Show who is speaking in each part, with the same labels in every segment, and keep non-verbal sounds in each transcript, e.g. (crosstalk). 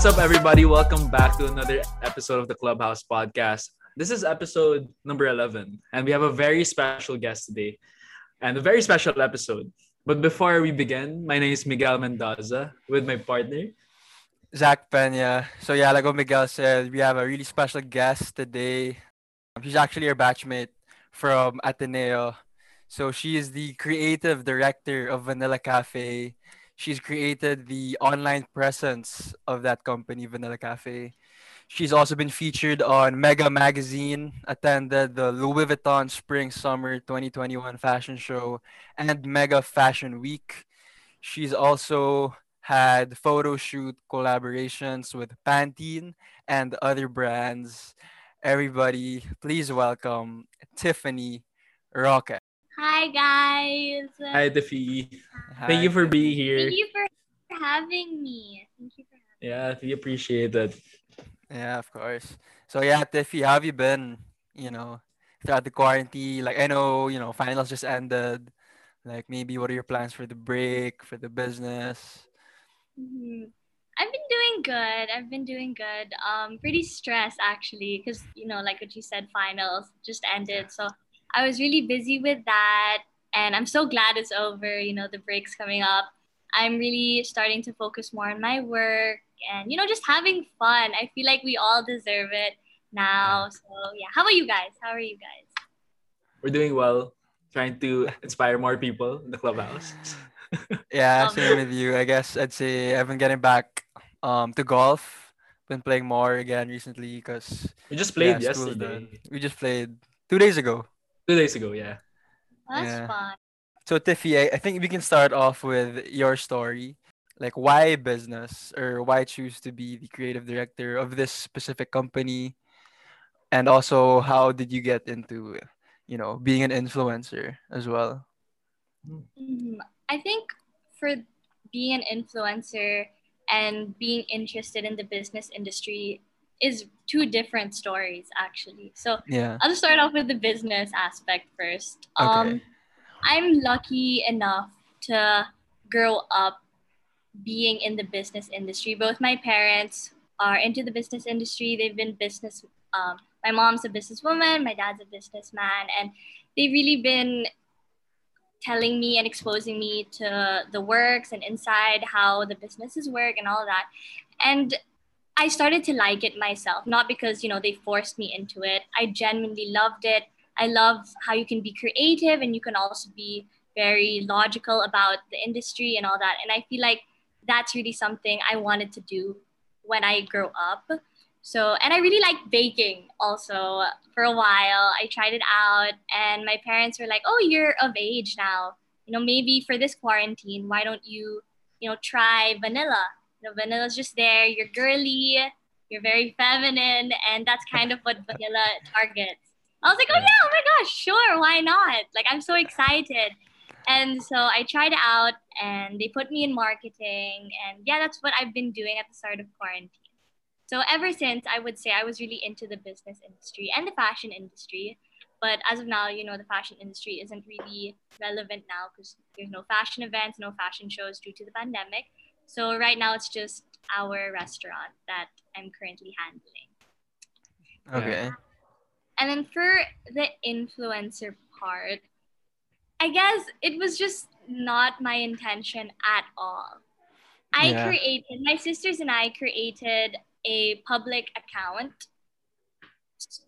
Speaker 1: what's up, everybody? Welcome back to another episode of the Clubhouse Podcast. This is episode number 11, and we have a very special guest today and a very special episode. But before we begin, my name is Miguel Mendoza with my partner,
Speaker 2: Zach Pena. So, yeah, like what Miguel said, we have a really special guest today. Um, she's actually our batchmate from Ateneo. So, she is the creative director of Vanilla Cafe She's created the online presence of that company, Vanilla Cafe. She's also been featured on Mega Magazine, attended the Louis Vuitton Spring Summer 2021 fashion show and Mega Fashion Week. She's also had photo shoot collaborations with Pantene and other brands. Everybody, please welcome Tiffany Rocket.
Speaker 3: Hi, guys.
Speaker 1: Hi, Tiffy. Thank you for being here.
Speaker 3: Thank you for having me. Thank you for having
Speaker 1: Yeah, we appreciate that.
Speaker 2: Yeah, of course. So yeah, Tiffy, how have you been? You know, throughout the quarantine. Like I know, you know, finals just ended. Like maybe what are your plans for the break, for the business?
Speaker 3: Mm-hmm. I've been doing good. I've been doing good. Um, pretty stressed actually, because you know, like what you said, finals just ended. So I was really busy with that. And I'm so glad it's over. You know, the break's coming up. I'm really starting to focus more on my work and, you know, just having fun. I feel like we all deserve it now. So, yeah. How about you guys? How are you guys?
Speaker 1: We're doing well, trying to inspire more people in the clubhouse. (laughs)
Speaker 2: yeah, same with you. I guess I'd say I've been getting back um, to golf. Been playing more again recently because
Speaker 1: we just played yeah, yesterday.
Speaker 2: We just played two days ago.
Speaker 1: Two days ago, yeah.
Speaker 3: That's yeah. fun.
Speaker 2: So Tiffy, I, I think we can start off with your story. Like why business or why choose to be the creative director of this specific company? And also how did you get into, you know, being an influencer as well?
Speaker 3: Mm-hmm. I think for being an influencer and being interested in the business industry is two different stories actually. So
Speaker 2: yeah,
Speaker 3: I'll start off with the business aspect first. Okay. Um, I'm lucky enough to grow up being in the business industry. Both my parents are into the business industry. They've been business. Um, my mom's a businesswoman. My dad's a businessman, and they've really been telling me and exposing me to the works and inside how the businesses work and all that. And I started to like it myself, not because, you know, they forced me into it. I genuinely loved it. I love how you can be creative and you can also be very logical about the industry and all that. And I feel like that's really something I wanted to do when I grow up. So, and I really like baking also for a while. I tried it out, and my parents were like, Oh, you're of age now. You know, maybe for this quarantine, why don't you, you know, try vanilla? Know, vanilla's just there. You're girly, you're very feminine, and that's kind of what vanilla targets. I was like, oh yeah, oh my gosh, sure, why not? Like I'm so excited. And so I tried out and they put me in marketing. And yeah, that's what I've been doing at the start of quarantine. So ever since, I would say I was really into the business industry and the fashion industry. But as of now, you know, the fashion industry isn't really relevant now because there's no fashion events, no fashion shows due to the pandemic. So right now it's just our restaurant that I'm currently handling.
Speaker 2: Okay.
Speaker 3: And then for the influencer part, I guess it was just not my intention at all. I yeah. created, my sisters and I created a public account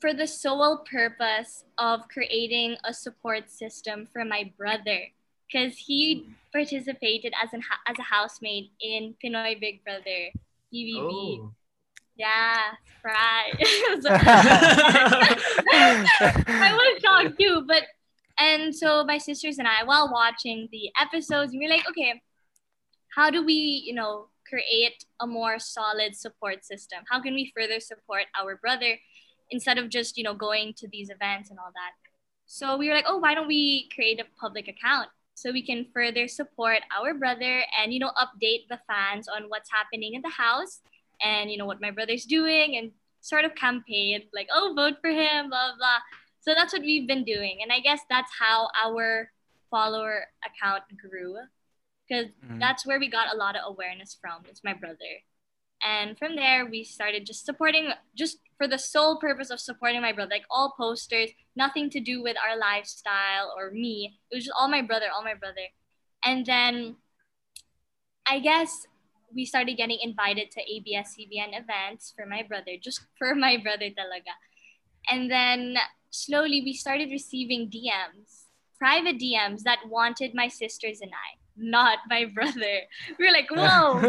Speaker 3: for the sole purpose of creating a support system for my brother because he participated as an as a housemate in Pinoy Big Brother PBB. Oh. Yeah, right. (laughs) (laughs) (laughs) I was shocked too, but and so my sisters and I, while watching the episodes, we are like, okay, how do we, you know, create a more solid support system? How can we further support our brother instead of just, you know, going to these events and all that? So we were like, oh, why don't we create a public account? So we can further support our brother and you know update the fans on what's happening in the house and you know what my brother's doing and sort of campaign like oh vote for him blah blah so that's what we've been doing. And i guess that's how our follower account grew because mm-hmm. that's where we got a lot of awareness from it's my brother And from there, we started just supporting, just for the sole purpose of supporting my brother, like all posters, nothing to do with our lifestyle or me. It was just all my brother, all my brother. And then I guess we started getting invited to ABS-CBN events for my brother, just (laughs) for my brother talaga. And then slowly we started receiving DMs, private DMs that wanted my sisters and I, not my (laughs) brother. We were like, (laughs) whoa, (laughs)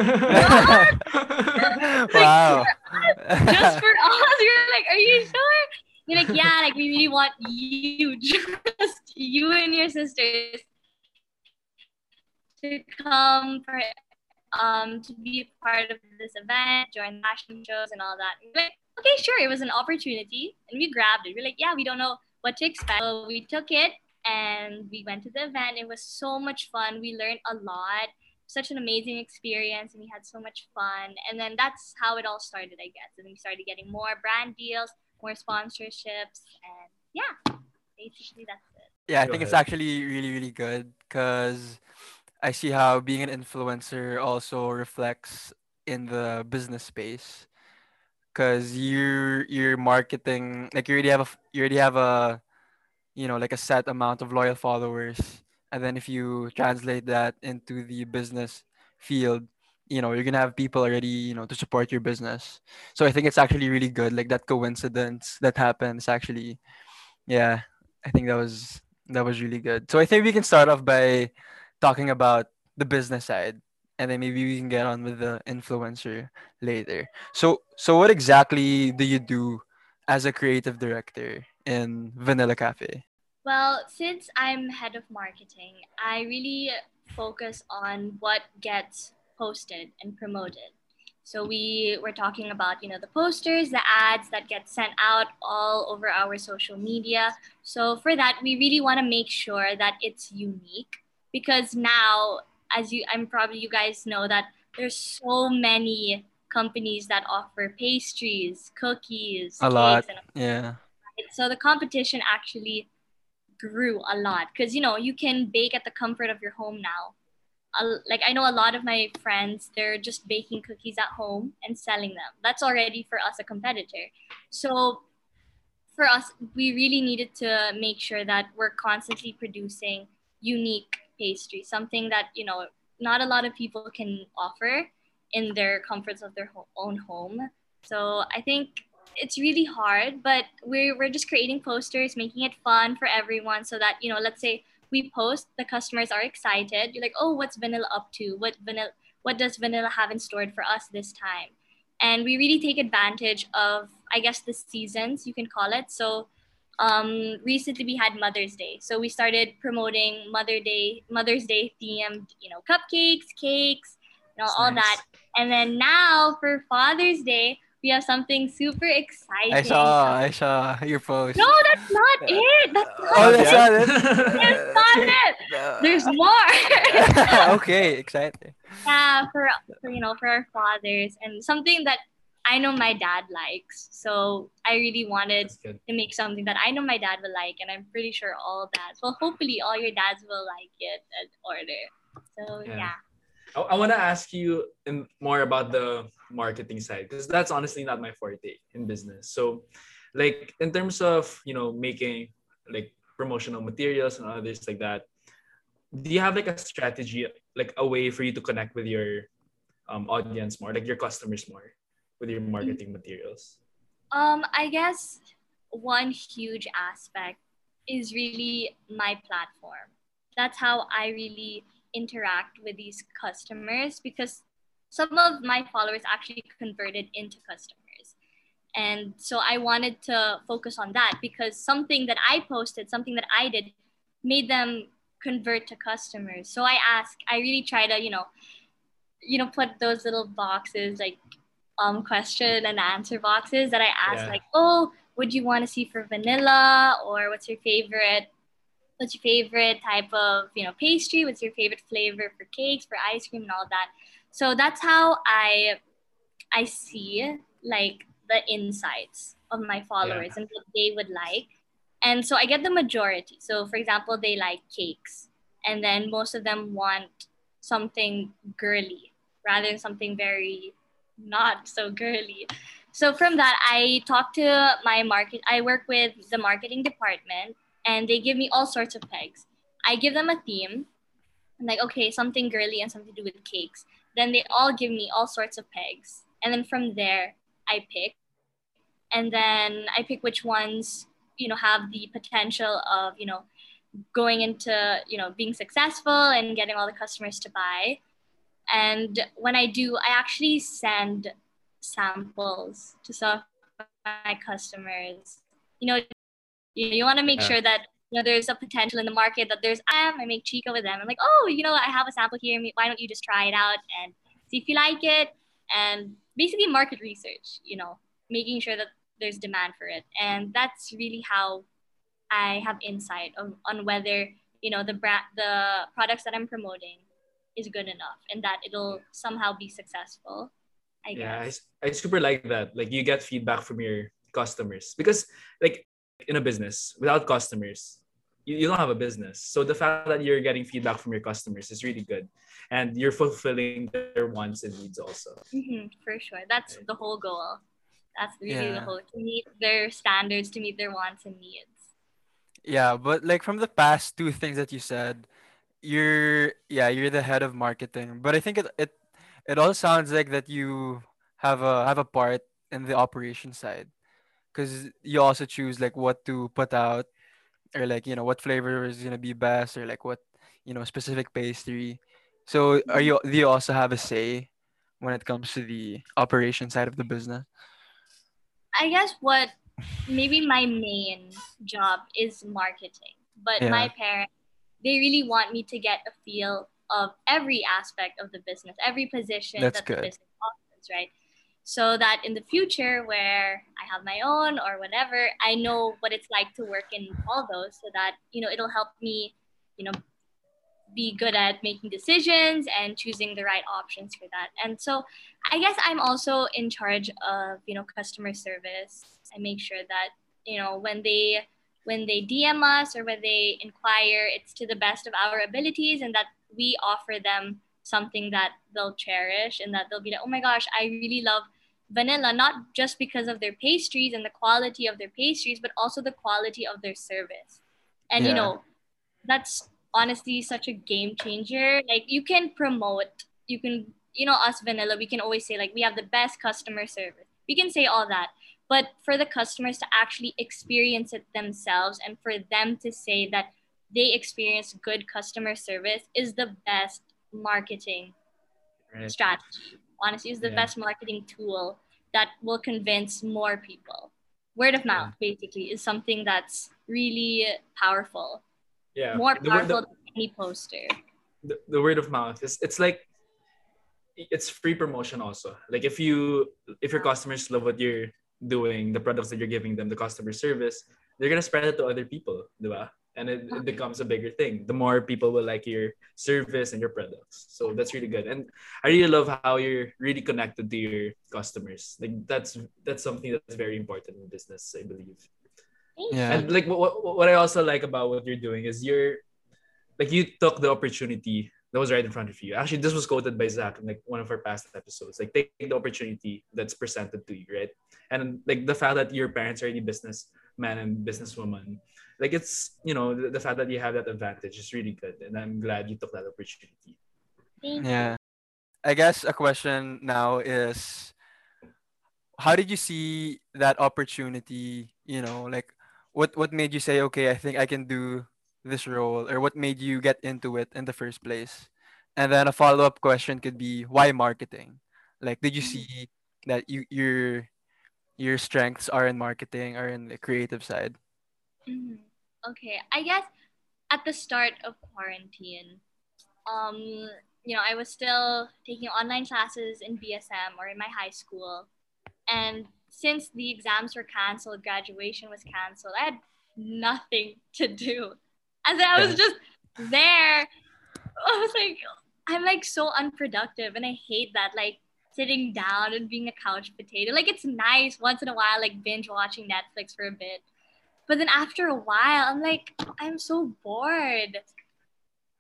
Speaker 2: wow.
Speaker 3: just for us. We were like, are you sure? We're like, yeah, like we really want you, just you and your sisters to come for um to be a part of this event, join fashion shows and all that. We're Like, okay, sure, it was an opportunity, and we grabbed it. We're like, yeah, we don't know what to expect, so we took it and we went to the event. It was so much fun. We learned a lot. Such an amazing experience, and we had so much fun. And then that's how it all started, I guess. And we started getting more brand deals, more sponsorships, and yeah, basically that's it.
Speaker 2: Yeah, I think it's actually really, really good because I see how being an influencer also reflects in the business space because you're you're marketing like you already have a you already have a you know like a set amount of loyal followers. And then if you translate that into the business field you know you're gonna have people already you know to support your business. So i think it's actually really good like that coincidence that happens actually. Yeah i think that was that was really good. So i think we can start off by talking about the business side and then maybe we can get on with the influencer later. So so what exactly do you do as a creative director in Vanilla Cafe?
Speaker 3: Well, since I'm head of marketing, I really focus on what gets posted and promoted. So we were talking about, you know, the posters, the ads that get sent out all over our social media. So for that, we really want to make sure that it's unique because now as you i'm probably you guys know that there's so many companies that offer pastries cookies
Speaker 2: a lot yeah
Speaker 3: so the competition actually grew a lot because you know you can bake at the comfort of your home now. Like i know a lot of my friends they're just baking cookies at home and selling them. That's already for us a competitor. So for us we really needed to make sure that we're constantly producing unique pastry, something that, you know, not a lot of people can offer in their comforts of their ho- own home. So I think it's really hard, but we're, we're just creating posters, making it fun for everyone so that, you know, let's say we post, the customers are excited. You're like, oh, what's Vanilla up to? What Vanilla, what does Vanilla have in store for us this time? And we really take advantage of, I guess, the seasons, you can call it. So um, recently we had Mother's Day, so we started promoting Mother Day, Mother's Day themed, you know, cupcakes, cakes, you know, all nice. that. And then now for Father's Day, we have something super exciting.
Speaker 2: I saw, I saw your post.
Speaker 3: No, that's not uh, it. That's uh, not oh, that's not it. (laughs) that's not (laughs) it. There's (laughs) more.
Speaker 2: okay, exciting.
Speaker 3: Yeah, for, for you know, for our fathers, and something that I know my dad likes. So I really wanted to make something that I know my dad will like, and I'm pretty sure all dads. Well, hopefully all your dads will like it and order. So yeah. yeah.
Speaker 1: I, I want to ask you more about the marketing side because that's honestly not my forte in business. So, like in terms of you know making like promotional materials and others like that, do you have like a strategy, like a way for you to connect with your um, audience more, like your customers more? with your marketing materials?
Speaker 3: Um, I guess one huge aspect is really my platform. That's how I really interact with these customers because some of my followers actually converted into customers. And so I wanted to focus on that because something that I posted, something that I did, made them convert to customers. So I ask, I really try to, you know, you know, put those little boxes like um, question and answer boxes that I ask, yeah. like, oh, would you want to see for vanilla or what's your favorite? What's your favorite type of you know pastry? What's your favorite flavor for cakes, for ice cream, and all that? So that's how I I see like the insights of my followers yeah. and what they would like. And so I get the majority. So for example, they like cakes, and then most of them want something girly rather than something very not so girly. So from that, I talk to my market. I work with the marketing department, and they give me all sorts of pegs. I give them a theme. I'm like, okay, something girly and something to do with cakes. Then they all give me all sorts of pegs, and then from there, I pick, and then I pick which ones you know have the potential of you know going into you know being successful and getting all the customers to buy and when i do i actually send samples to some of my customers you know you, you want to make yeah. sure that you know there's a potential in the market that there's i am i make chica with them. I'm like oh you know i have a sample here. Why don't you just try it out and see if you like it? And basically market research you know making sure that there's demand for it. And that's really how i have insight on, on whether you know the brand the products that i'm promoting is good enough and that it'll somehow be successful i yeah,
Speaker 1: I, I super like that. Like you get feedback from your customers because like in a business without customers you, you don't have a business so the fact that you're getting feedback from your customers is really good and you're fulfilling their wants and needs also
Speaker 3: mm-hmm, for sure that's the whole goal that's really yeah. the whole to meet their standards, to meet their wants and needs.
Speaker 2: Yeah, but like from the past two things that you said, you're yeah, you're the head of marketing. But I think it it it all sounds like that you have a have a part in the operation side. Cause you also choose like what to put out or like, you know, what flavor is gonna be best or like what, you know, specific pastry. So are mm-hmm. you do you also have a say when it comes to the operation side of the business?
Speaker 3: I guess what maybe my main job is marketing, but yeah. my parents they really want me to get a feel of every aspect of the business, every position
Speaker 2: That's
Speaker 3: that
Speaker 2: good.
Speaker 3: the business offers, right? So that in the future, where I have my own or whatever, I know what it's like to work in all those, so that you know it'll help me, you know, be good at making decisions and choosing the right options for that. And so I guess I'm also in charge of, you know, customer service. I make sure that, you know, when they when they DM us or when they inquire, it's to the best of our abilities and that we offer them something that they'll cherish and that they'll be like, oh my gosh, I really love vanilla, not just because of their pastries and the quality of their pastries, but also the quality of their service. And, yeah. you know, that's honestly such a game changer. Like you can promote, you can, you know, us vanilla, we can always say like we have the best customer service. We can say all that. But for the customers to actually experience it themselves and for them to say that they experience good customer service is the best marketing right. strategy. Honestly, is the yeah. best marketing tool that will convince more people. Word of mouth, yeah. basically, is something that's really powerful
Speaker 1: yeah
Speaker 3: more powerful the, than any poster
Speaker 1: the, the word of mouth is it's like it's free promotion also like if you if your customers love what you're doing the products that you're giving them the customer service they're gonna spread it to other people diba? And it, it becomes a bigger thing the more people will like your service and your products so that's really good and i really love how you're really connected to your customers like that's that's something that's very important in business i believe
Speaker 2: yeah.
Speaker 1: And like what, what I also like about what you're doing is you're like you took the opportunity that was right in front of you. Actually, this was quoted by Zach in like one of our past episodes. Like take the opportunity that's presented to you, right? And like the fact that your parents are already businessman and businesswoman, like it's you know the, the, fact that you have that advantage is really good, and I'm glad you took that opportunity.
Speaker 2: Yeah, I guess a question now is, how did you see that opportunity? You know, like what what made you say okay i think i can do this role or what made you get into it in the first place and then a follow-up question could be why marketing like did you mm-hmm. see that you your your strengths are in marketing or in the creative side
Speaker 3: mm-hmm. okay i guess at the start of quarantine um you know i was still taking online classes in bsm or in my high school and since the exams were canceled, graduation was canceled, I had nothing (laughs) to do. And then I was just there. I was like, I'm like so unproductive and I hate that. Like sitting down and being a couch potato. Like it's nice once in a while, like binge watching Netflix for a bit. But then after a while, I'm like, I'm so bored.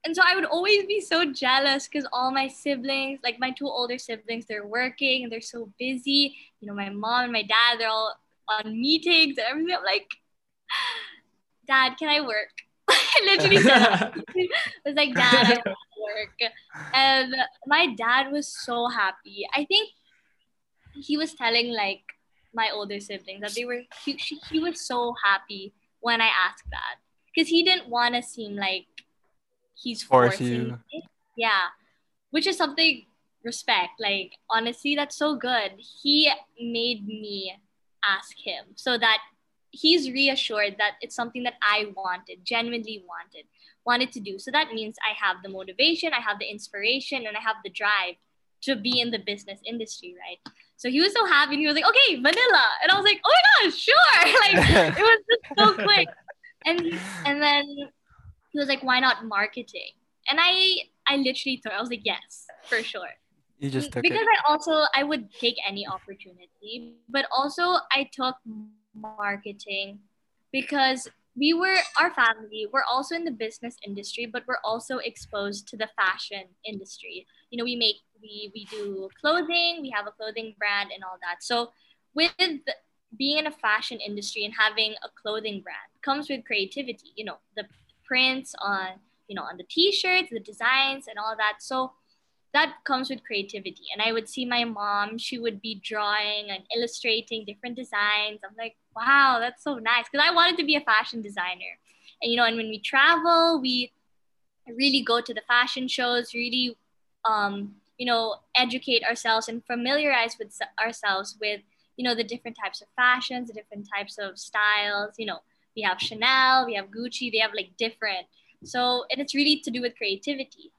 Speaker 3: and so I would always be so jealous because all my siblings, like my two older siblings, they're working and they're so busy. You know, my mom and my dad, they're all on meetings and everything. I'm like, (sighs) Dad, can I work? (laughs) (laughs) I literally was like, Dad, I want to work. And my dad was so happy. I think he was telling like my older siblings that they were he, he was so happy when I asked that because he didn't want to seem like he's
Speaker 2: Force
Speaker 3: forcing
Speaker 2: you.
Speaker 3: it. Yeah, which is something respect. Like honestly, that's so good. He made me ask him so that he's reassured that it's something that I wanted, genuinely wanted, wanted to do. So that means I have the motivation, I have the inspiration, and I have the drive to be in the business industry, right? So he was so happy and he was like, okay, vanilla. And I was like, oh my gosh, sure. (laughs) like (laughs) it was just so quick. And he, and then he was like, why not marketing? And I I literally thought I was like, yes, for sure.
Speaker 2: You just took
Speaker 3: because
Speaker 2: it.
Speaker 3: I also I would take any opportunity, but also I took marketing because we were our family we're also in the business industry but we're also exposed to the fashion industry. You know we make we we do clothing we have a clothing brand and all that. So with being in a fashion industry and having a clothing brand comes with creativity you know the prints on you know on the t-shirts the designs and all that. So that comes with creativity. And i would see my mom she would be drawing and illustrating different designs. I'm like wow that's so nice. Because i wanted to be a fashion designer. And you know and when we travel we really go to the fashion shows really um, you know educate ourselves and familiarize with ourselves with you know the different types of fashions the different types of styles. You know we have chanel we have gucci they have like different. So and it's really to do with creativity.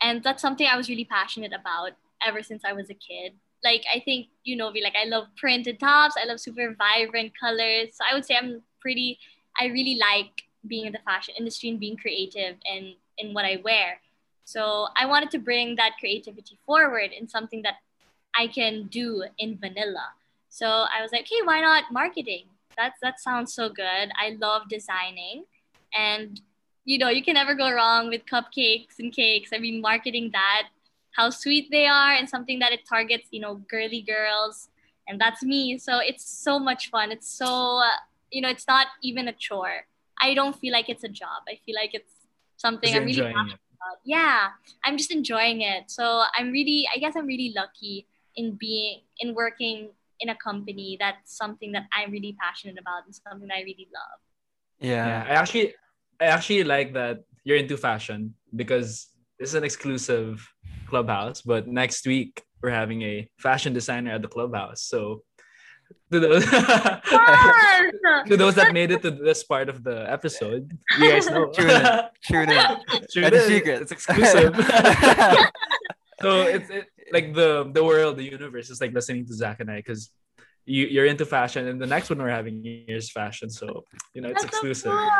Speaker 3: And that's something i was really passionate about ever since i was a kid like i think you know me like i love printed tops i love super vibrant colors. So i would say i'm pretty i really like being in the fashion industry and being creative and in what i wear. So i wanted to bring that creativity forward in something that i can do in vanilla. So i was like hey why not marketing? That's that sounds so good. I love designing. And you know, you can never go wrong with cupcakes and cakes. I mean, marketing that, how sweet they are, and something that it targets, you know, girly girls. And that's me. So it's so much fun. It's so, uh, you know, it's not even a chore. I don't feel like it's a job. I feel like it's something I'm really passionate about. Yeah, I'm just enjoying it. So I'm really, I guess I'm really lucky in being, in working in a company that's something that I'm really passionate about and something that I really love.
Speaker 2: Yeah.
Speaker 1: yeah. I actually I actually like that you're into fashion because this is an exclusive clubhouse, but next week we're having a fashion designer at the clubhouse. So to those, (laughs) to those that made it to this part of the episode, you guys know.
Speaker 2: Tune in. Tune in.
Speaker 1: Tune
Speaker 2: That's secret.
Speaker 1: It's exclusive. (laughs) so it's it, like the the world, the universe is like listening to Zach and I because you, you're into fashion and the next one we're having is fashion so you know it's
Speaker 3: That's so
Speaker 1: exclusive
Speaker 3: cool.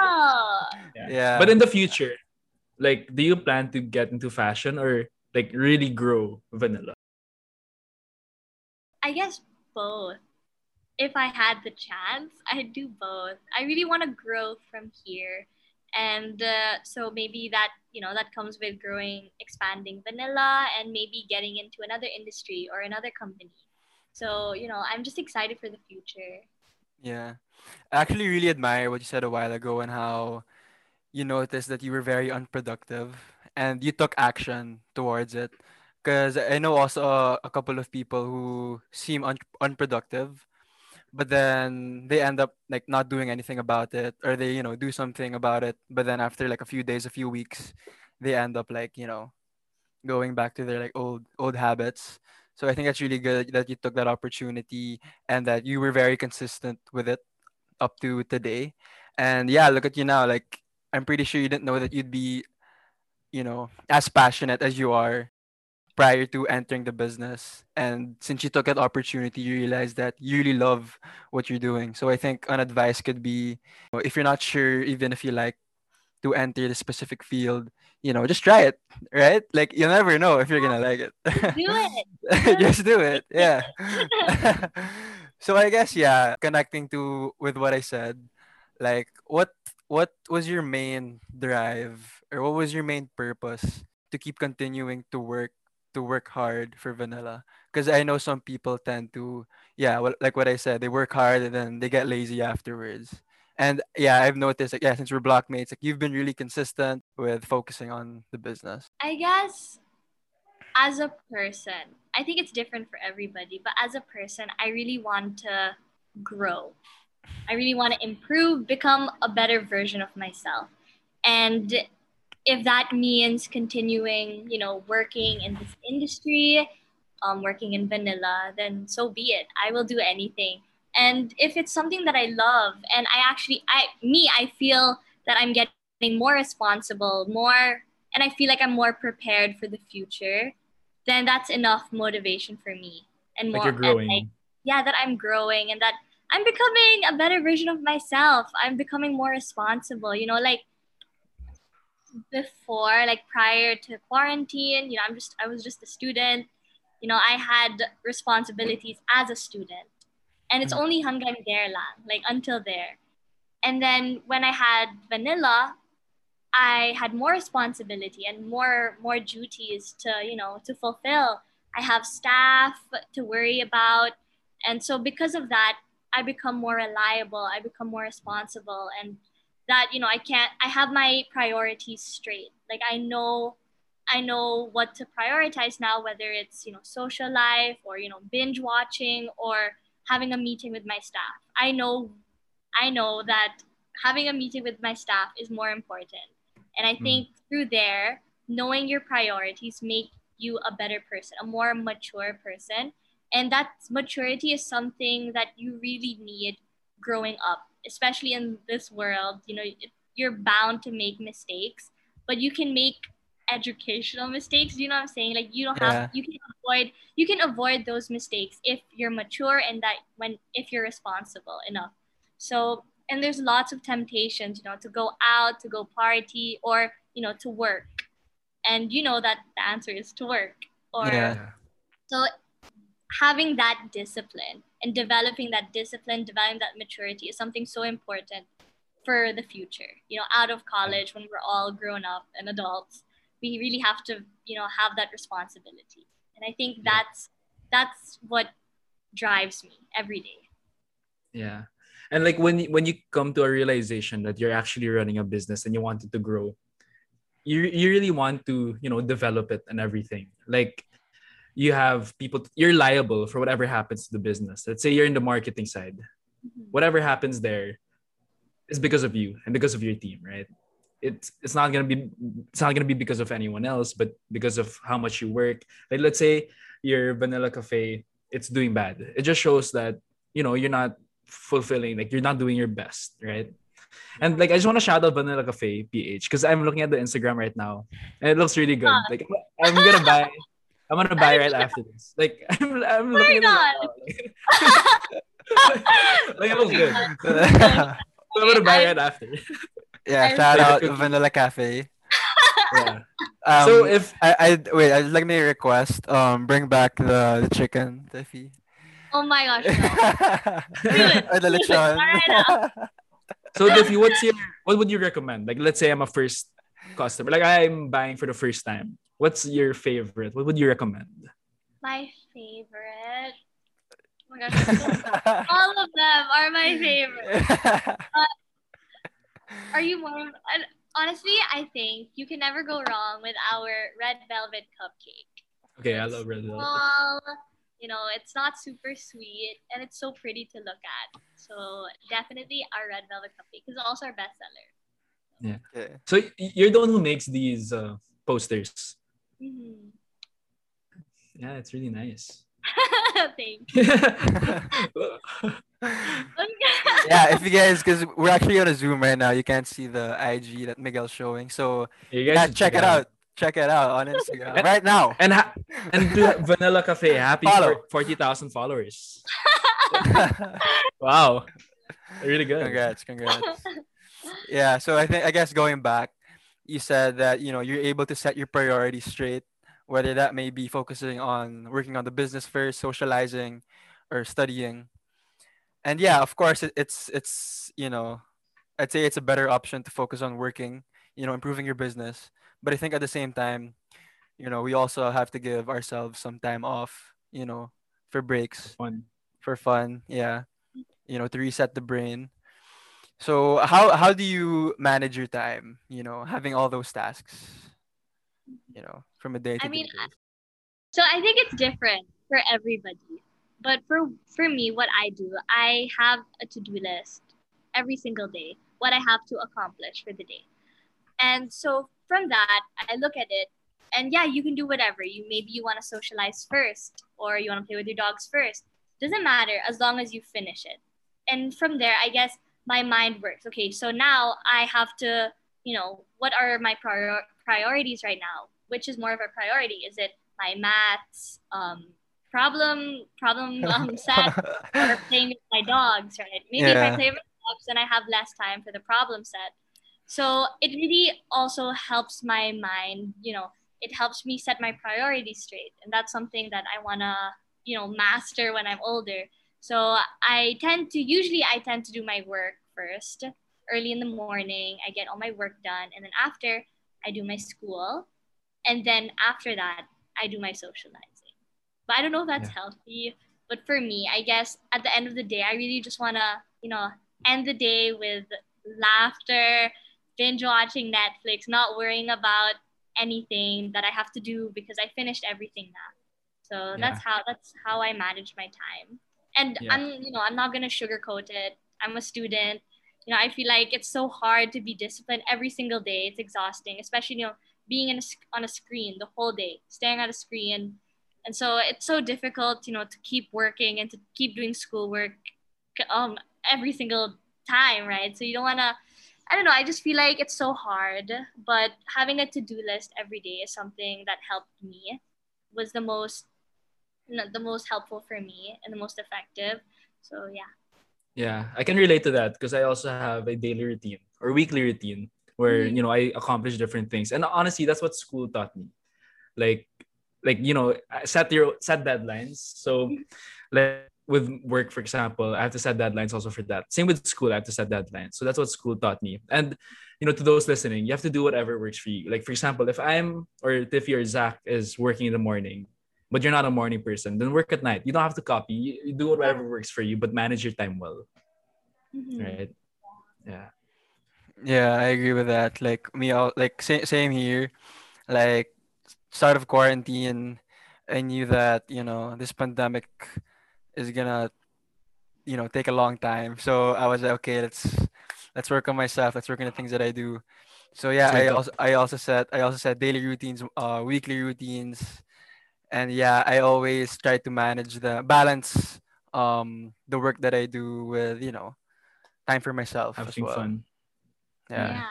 Speaker 1: yeah.
Speaker 2: Yeah.
Speaker 1: but in the future like do you plan to get into fashion or like really grow vanilla
Speaker 3: I guess both. If I had the chance, I'd do both. I really want to grow from here. And uh, so maybe that, you know, that comes with growing, expanding vanilla and maybe getting into another industry or another company. So, you know, I'm just excited for the future.
Speaker 2: Yeah. I actually really admire what you said a while ago and how you noticed that you were very unproductive and you took action towards it. Because I know also a, couple of people who seem un- unproductive, but then they end up like not doing anything about it or they, you know, do something about it. But then after like a few days, a few weeks, they end up like, you know, going back to their like old old habits. So I think that's really good that you took that opportunity and that you were very consistent with it up to today. And yeah, look at you now. Like I'm pretty sure you didn't know that you'd be, you know, as passionate as you are prior to entering the business. And since you took that opportunity, you realize that you really love what you're doing. So I think an advice could be if you're not sure, even if you like to enter the specific field, you know, just try it, right? Like you'll never know if you're gonna like it.
Speaker 3: Do it. (laughs)
Speaker 2: just do it. Yeah. (laughs) (laughs) so I guess yeah, connecting to with what I said, like what what was your main drive or what was your main purpose to keep continuing to work to work hard for vanilla? Because i know some people tend to yeah well, like what i said they work hard and then they get lazy afterwards. And yeah i've noticed like yeah since we're blockmates like you've been really consistent with focusing on the business.
Speaker 3: I guess as a person, I think it's different for everybody, but as a person, I really want to grow. I really want to improve, become a better version of myself. And if that means continuing, you know, working in this industry, um, working in vanilla, then so be it. I will do anything. And if it's something that I love, and I actually, I me, I feel that I'm getting more responsible, more, and I feel like I'm more prepared for the future, then that's enough motivation for me. And
Speaker 1: Like
Speaker 3: more, and, like, yeah, that I'm growing and that I'm becoming a better version of myself. I'm becoming more responsible. You know, like before, like prior to quarantine, you know, I'm just I was just a student. You know, I had responsibilities as a student. And it's mm-hmm. only hanggang there lang, like until there. And then when I had vanilla, I had more responsibility and more more duties to, you know, to fulfill. I have staff to worry about. And so because of that, I become more reliable, I become more responsible and that, you know, I can't I have my priorities straight. Like I know I know what to prioritize now, whether it's, you know, social life or, you know, binge watching or having a meeting with my staff. I know I know that having a meeting with my staff is more important. And I hmm. think through there, knowing your priorities make you a better person, a more mature person. And that maturity is something that you really need growing up, especially in this world. You know, you're bound to make mistakes, but you can make educational mistakes. You know what I'm saying? Like you don't
Speaker 2: Yeah.
Speaker 3: have you can avoid you can avoid those mistakes if you're mature and that when if you're responsible enough. So and there's lots of temptations, you know, to go out, to go party, or you know, to work. And you know that the answer is to work. Or
Speaker 2: Yeah.
Speaker 3: so having that discipline and developing that discipline, developing that maturity is something so important for the future. You know, out of college when we're all grown up and adults, we really have to, you know, have that responsibility. And I think that's that's what drives me every day.
Speaker 1: Yeah. And like when you- when you come to a realization that you're actually running a business and you want it to grow, you you really want to, you know, develop it and everything. Like you have people you're liable for whatever happens to the business. Let's say you're in the marketing side. Mm-hmm. Whatever happens there is because of you and because of your team, right? It's it's not gonna be it's not gonna be because of anyone else, but because of how much you work. Like let's say your vanilla cafe, it's doing bad. It just shows that you know you're not fulfilling like you're not doing your best right and like i just want to shout out vanilla cafe ph because i'm looking at the instagram right now and it looks really good like i'm gonna buy (laughs) i'm gonna buy right after this like (laughs) i'm, I'm looking
Speaker 3: not?
Speaker 1: it right now. like it looks good (laughs) (laughs) i'm gonna buy right after
Speaker 2: yeah,
Speaker 3: I
Speaker 2: shout out
Speaker 1: cookie.
Speaker 2: Vanilla Cafe.
Speaker 1: yeah
Speaker 2: Um,
Speaker 1: so if
Speaker 2: I, I wait, I'd like me to request um bring back the, the chicken, Tiffy.
Speaker 3: Oh my gosh, no. it.
Speaker 2: or the
Speaker 3: Do it.
Speaker 2: lechon.
Speaker 1: So Tiffy, what's your what would you recommend like let's say i'm a first customer like i'm buying for the first time what's your favorite what would you recommend
Speaker 3: My favorite. Oh my gosh. (laughs) All of them are my favorite. (laughs) Are you more? and Honestly, I think you can never go wrong with our red velvet cupcake.
Speaker 1: okay i love red velvet
Speaker 3: Small, you know, it's not super sweet and it's so pretty to look at. So definitely our red velvet cupcake is also our bestseller.
Speaker 2: Okay.
Speaker 1: So you're the one who makes these uh, posters.
Speaker 3: Mhm.
Speaker 1: Yeah, it's really nice. (laughs)
Speaker 3: Thank (laughs)
Speaker 2: yeah, if you guys, because we're actually on a Zoom right now, you can't see the IG that Miguel's showing. So
Speaker 1: you guys
Speaker 2: yeah,
Speaker 1: should
Speaker 2: check it out. Check it out on Instagram
Speaker 1: And-
Speaker 2: right now.
Speaker 1: And ha- and to (laughs) Vanilla Cafe, happy
Speaker 2: Follow.
Speaker 1: for forty thousand followers. Wow, really good.
Speaker 2: congrats, congrats. Yeah, so I think I guess going back, you said that you know you're able to set your priorities straight, whether that may be focusing on working on the business first, socializing, or studying. And yeah, of course, it, it's it's you know I'd say it's a better option to focus on working, you know, improving your business. But I think at the same time, you know, we also have to give ourselves some time off, you know, for breaks,
Speaker 1: Fun.
Speaker 2: for fun. Yeah. You know, to reset the brain. So how how do you manage your time, you know, having all those tasks, you know, from a day to
Speaker 3: I mean,
Speaker 2: day?
Speaker 3: So I think it's different for everybody. But for for me, what I do, I have a to-do list every single day, what I have to accomplish for the day. And so from that, I look at it and yeah, you can do whatever. You maybe you want to socialize first or you want to play with your dogs first. Doesn't matter as long as you finish it. And from there, I guess my mind works. Okay, so now I have to, you know, what are my prior- priorities right now? Which is more of a priority? Is it my maths, um, problem, problem (laughs) um, set, or playing with my dogs, right? Maybe if I play with dogs, then I have less time for the problem set. So it really also helps my mind, you know, it helps me set my priorities straight. And that's something that I want to, you know, master when I'm older. So I tend to, usually I tend to do my work first, early in the morning. I get all my work done. And then after, I do my school. And then after that, I do my socializing. But I don't know if that's healthy. But for me, I guess at the end of the day, I really just want to, you know, end the day with laughter, binge watching Netflix, not worrying about anything that I have to do because I finished everything now. So that's how that's how I manage my time. And
Speaker 1: Yeah.
Speaker 3: I'm, you know, I'm not gonna sugarcoat it. I'm a student. You know, I feel like it's so hard to be disciplined every single day. It's exhausting, especially you know being in a, on a screen the whole day, staring at a screen, and so it's so difficult, you know, to keep working and to keep doing schoolwork, um, every single time, right? So you don't wanna. I don't know. I just feel like it's so hard, but having a to-do list every day is something that helped me. Was the most, the most helpful for me and the most effective. So yeah.
Speaker 1: Yeah, I can relate to that because I also have a daily routine or weekly routine where
Speaker 3: Mhm.
Speaker 1: you know I accomplish different things. And honestly, that's what school taught me. Like like you know, set your set deadlines. So like with work, for example, I have to set deadlines also for that. Same with school, I have to set deadlines. So that's what school taught me. And you know, to those listening, you have to do whatever works for you. Like for example, if I'm or Tiffy or Zach is working in the morning, but you're not a morning person, then work at night. You don't have to copy. You, you do whatever works for you, but manage your time well.
Speaker 3: Mhm.
Speaker 1: Right. Yeah.
Speaker 2: Yeah, I agree with that. Like me, all like same same here. Like start of quarantine, I knew that you know this pandemic is gonna you know take a long time. So I was like, okay, let's let's work on myself. Let's work on the things that I do. So yeah, I also I also set I also said daily routines, uh, weekly routines, and yeah, I always try to manage the balance um the work that I do with you know time for myself as
Speaker 1: having
Speaker 2: well.
Speaker 1: fun.
Speaker 2: Yeah.
Speaker 3: yeah.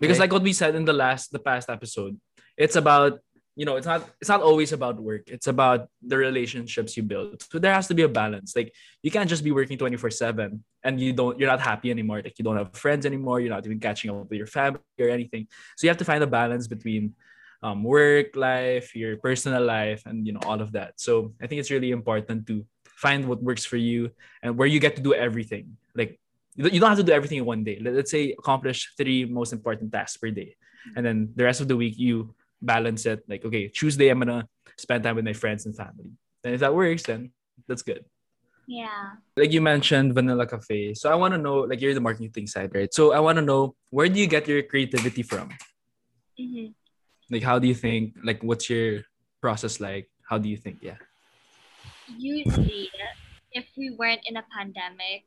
Speaker 1: Because
Speaker 2: Okay.
Speaker 1: like what we said in the last the past episode, it's about you know it's not it's not always about work. It's about the relationships you build. So there has to be a balance. Like you can't just be working 24/7 and you don't you're not happy anymore. Like you don't have friends anymore. You're not even catching up with your family or anything. So you have to find a balance between um, work life, your personal life, and you know all of that. So I think it's really important to find what works for you and where you get to do everything. Like you don't- have to do everything in one day. Let- Let's say accomplish three most important tasks per day, and then the rest of the week you balance it. Like okay, Tuesday I'm gonna spend time with my friends and family. Then if that works, then that's good.
Speaker 3: Yeah.
Speaker 1: Like you mentioned Vanilla Cafe, so I want to know like you're the marketing side, right? So I want to know where do you get your creativity from?
Speaker 3: hmm
Speaker 1: Like how do you think? Like what's your process like? How do you think? Yeah.
Speaker 3: Usually, if we weren't in a pandemic,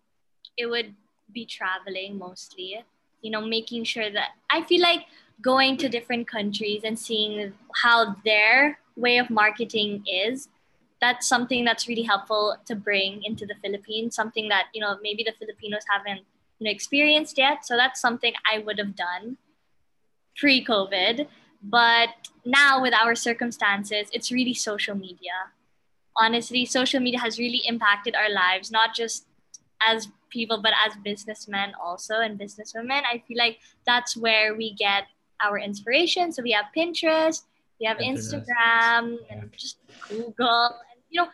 Speaker 3: it would be traveling mostly. You know, making sure that I feel like going to different countries and seeing how their way of marketing is. That's something that's really helpful to bring into the Philippines. Something that you know maybe the Filipinos haven't you know experienced yet. So that's something I would have done pre-COVID. But now with our circumstances, it's really social media honestly, social media has really impacted our lives, not just as people, but as businessmen also and businesswomen. I feel like that's where we get our inspiration. So we have Pinterest, we have
Speaker 1: Pinterest.
Speaker 3: Instagram, and just Google. And, you know,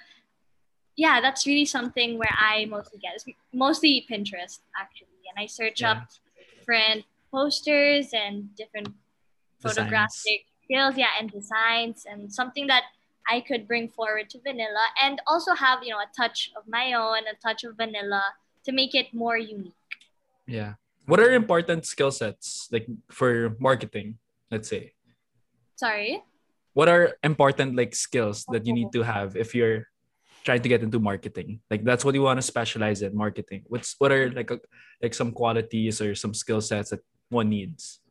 Speaker 3: yeah, that's really something where I mostly get. It's mostly Pinterest, actually. And I search
Speaker 1: Yeah.
Speaker 3: up different posters and different. Photographic skills, yeah, and designs, and something that I could bring forward to vanilla, and also have you know a touch of my own, a touch of vanilla to make it more unique.
Speaker 1: Yeah. What are important skill sets like for marketing, let's say?
Speaker 3: Sorry.
Speaker 1: What are important like skills that you need oh. to have if you're trying to get into marketing? Like that's what you want to specialize in marketing. What's what are like a, like some qualities or some skill sets that one needs?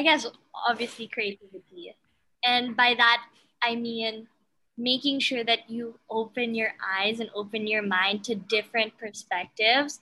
Speaker 3: I guess obviously creativity. And by that I mean making sure that you open your eyes and open your mind to different perspectives.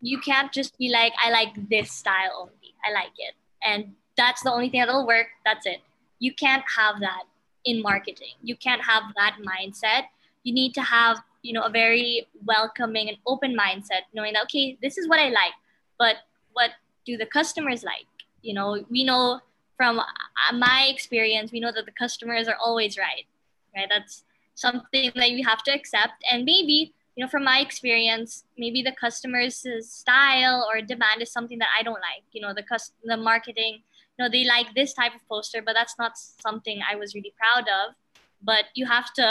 Speaker 3: You can't just be like, I like this style only. I like it. And that's the only thing that'll work. That's it. You can't have that in marketing. You can't have that mindset. You need to have, you know, a very welcoming and open mindset, knowing that, okay, this is what I like, but what do the customers like? You know, we know from uh, my experience, we know that the customers are always right, right? That's something that you have to accept. And maybe, you know, from my experience, maybe the customer's style or demand is something that I don't like. You know, the cus- the marketing, you know, they like this type of poster, but that's not something I was really proud of. But you have to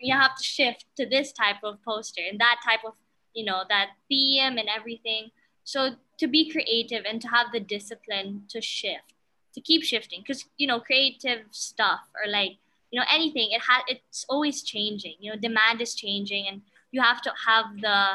Speaker 3: you have to shift to this type of poster and that type of, you know, that theme and everything. So to be creative and to have the discipline to shift to keep shifting because you know creative stuff or like you know anything it has it's always changing you know demand is changing and you have to have the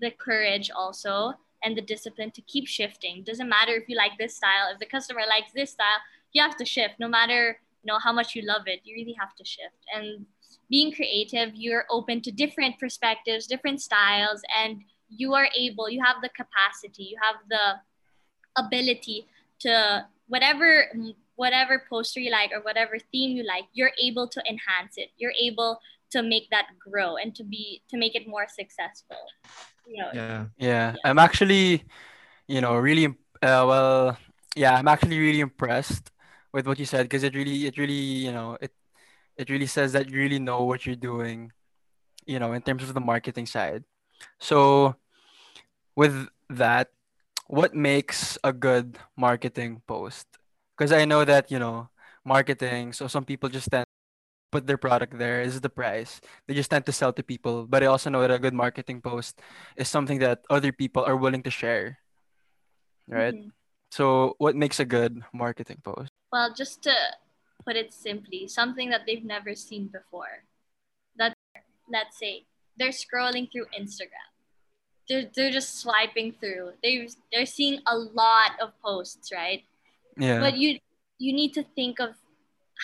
Speaker 3: the courage also and the discipline to keep shifting. Doesn't matter if you like this style if the customer likes this style you have to shift. No matter you know how much you love it you really have to shift. And being creative you're open to different perspectives different styles and you are able you have the capacity you have the ability to whatever whatever poster you like or whatever theme you like you're able to enhance it you're able to make that grow and to be to make it more successful you know,
Speaker 1: Yeah.
Speaker 2: Yeah, I'm actually, you know, really uh, well. Yeah, I'm actually really impressed with what you said because it really, it really, you know, it it really says that you really know what you're doing, you know, in terms of the marketing side. So, with that, what makes a good marketing post? Because I know that you know marketing. So some people just tend to put their product there is the price. They just tend to sell to people. But I also know that a good marketing post is something that other people are willing to share. Right.
Speaker 3: Mhm.
Speaker 2: So what makes a good marketing post?
Speaker 3: well just to put it simply something that they've never seen before that let's say they're scrolling through instagram they're, they're just swiping through. They they're seeing a lot of posts right?
Speaker 2: Yeah.
Speaker 3: but you you need to think of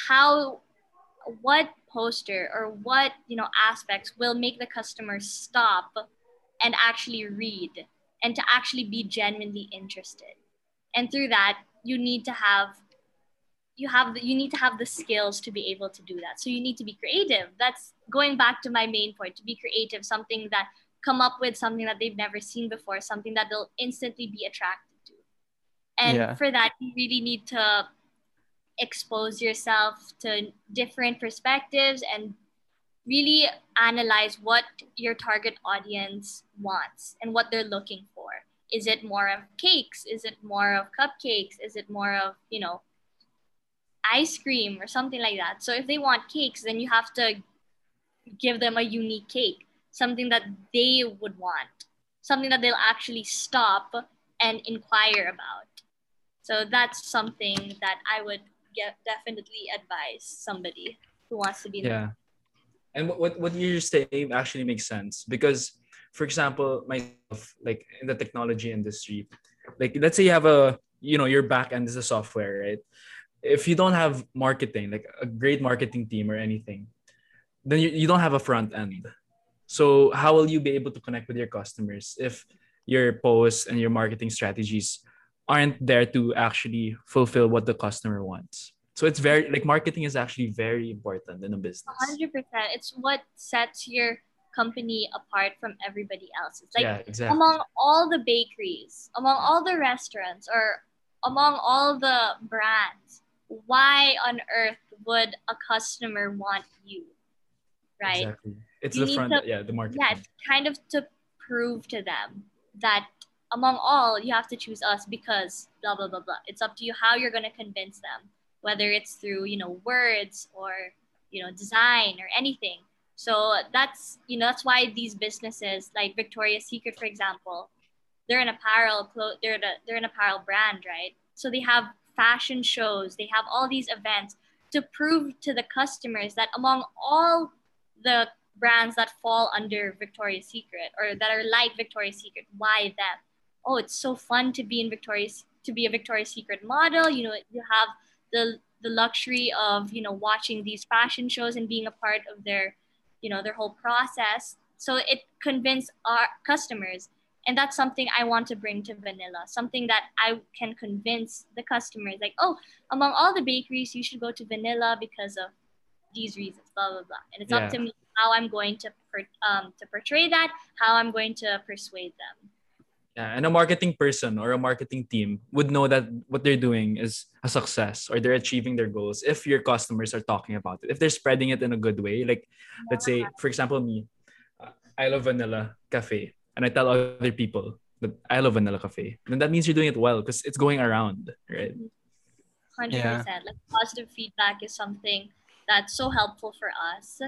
Speaker 3: how what poster or what you know aspects will make the customer stop and actually read and to actually be genuinely interested. And through that you need to have you have the, you need to have the skills to be able to do that. So you need to be creative. That's going back to my main point to be creative something that come up with something that they've never seen before something that they'll instantly be attracted to. And
Speaker 2: Yeah.
Speaker 3: for that you really need to expose yourself to different perspectives and really analyze what your target audience wants and what they're looking for. Is it more of cakes? Is it more of cupcakes? Is it more of you know ice cream or something like that? So if they want cakes then you have to give them a unique cake something that they would want something that they'll actually stop and inquire about so that's something that i would get, definitely advise somebody who wants to be in the
Speaker 1: Yeah. And what, what what you're saying actually makes sense because, for example, myself, like in the technology industry, like let's say you have a, you know, your back end is a software, right? If you don't have marketing, like a great marketing team or anything, then you, you don't have a front end. So how will you be able to connect with your customers if your posts and your marketing strategies aren't there to actually fulfill what the customer wants? So it's very like marketing is actually very important in a business.
Speaker 3: 100% it's what sets your company apart from everybody else it's like
Speaker 1: yeah, exactly.
Speaker 3: among all the bakeries among all the restaurants or among all the brands why on earth would a customer want you right
Speaker 1: Exactly. It's
Speaker 3: You
Speaker 1: the front,
Speaker 3: to-
Speaker 1: yeah, the marketing.
Speaker 3: yeah it's kind of to prove to them that among all, you have to choose us because blah blah blah blah. It's up to you how you're gonna convince them, whether it's through you know words or you know design or anything. So that's you know that's why these businesses like Victoria's Secret, for example, they're an apparel they're the, they're an apparel brand, right? So they have fashion shows, they have all these events to prove to the customers that among all the brands that fall under Victoria's Secret or that are like Victoria's Secret, why them? Oh, it's so fun to be in Victoria's to be a Victoria's Secret model. You know, you have the the luxury of you know watching these fashion shows and being a part of their you know their whole process. So it convinced our customers and that's something i want to bring to vanilla something that i can convince the customers like oh among all the bakeries you should go to vanilla because of these reasons blah blah blah and it's yeah. up to me how i'm going to per, um, to portray that how i'm going to persuade them
Speaker 1: yeah, and a marketing person or a marketing team would know that what they're doing is a success or they're achieving their goals if your customers are talking about it if they're spreading it in a good way like yeah. let's say for example me i love vanilla cafe and I tell other people that I love Vanilla Cafe, then that means you're doing it well because it's going around, right?
Speaker 3: 100%. Yeah. Like positive feedback is something that's so helpful for us.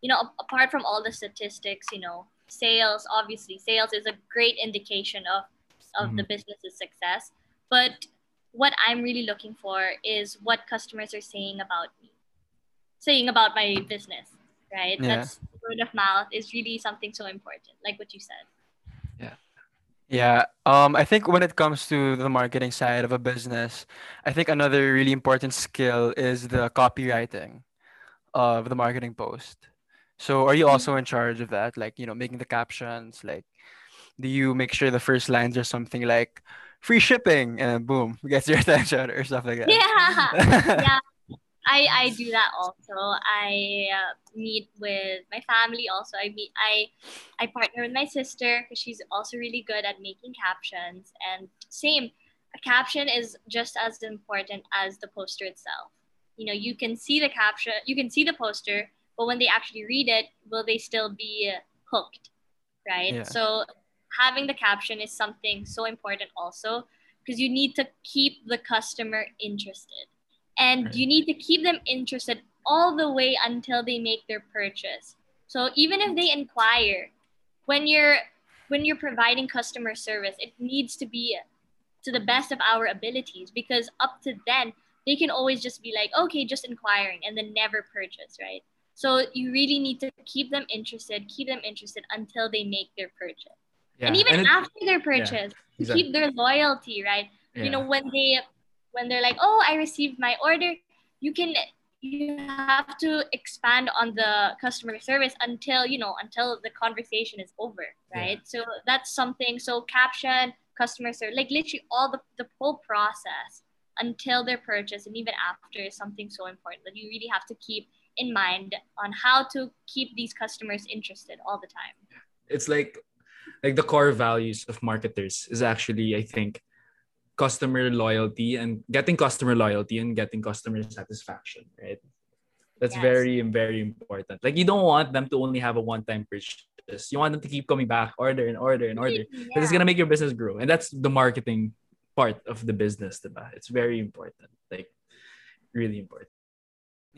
Speaker 3: You know, apart from all the statistics, you know, sales, obviously, sales is a great indication of, of mm-hmm. the business's success. But what I'm really looking for is what customers are saying about me, saying about my business, right? Yeah. That's word of mouth is really something so important, like what you said.
Speaker 2: Yeah. Yeah. Um, I think when it comes to the marketing side of a business, I think another really important skill is the copywriting of the marketing post. So are you also in charge of that? Like, you know, making the captions, like do you make sure the first lines are something like free shipping and boom, (laughs) gets your attention or stuff like that?
Speaker 3: Yeah. (laughs) yeah. I, I do that also. I uh, meet with my family also. I meet I I partner with my sister because she's also really good at making captions. And same, a caption is just as important as the poster itself. You know, you can see the caption, you can see the poster, but when they actually read it, will they still be hooked, right? Yeah. So having the caption is something so important also because you need to keep the customer interested and right. you need to keep them interested all the way until they make their purchase so even if they inquire when you're when you're providing customer service it needs to be to the best of our abilities because up to then they can always just be like okay just inquiring and then never purchase right so you really need to keep them interested keep them interested until they make their purchase yeah. and even and it, after their purchase yeah, exactly. keep their loyalty right yeah. you know when they when they're like, oh, I received my order, you can you have to expand on the customer service until you know until the conversation is over right so that's something so caption customer service like literally all the, the whole process until their purchase and even after is something so important that you really have to keep in mind on how to keep these customers interested all the time
Speaker 1: it's like like the core values of marketers is actually i think customer loyalty and getting customer loyalty and getting customer satisfaction, right? That's yes. very, very important. Like you don't want them to only have a one-time purchase. You want them to keep coming back, order and order and order. (laughs) Because yeah. it's gonna make your business grow. And that's the marketing part of the business, diba? It's very important. Like really important.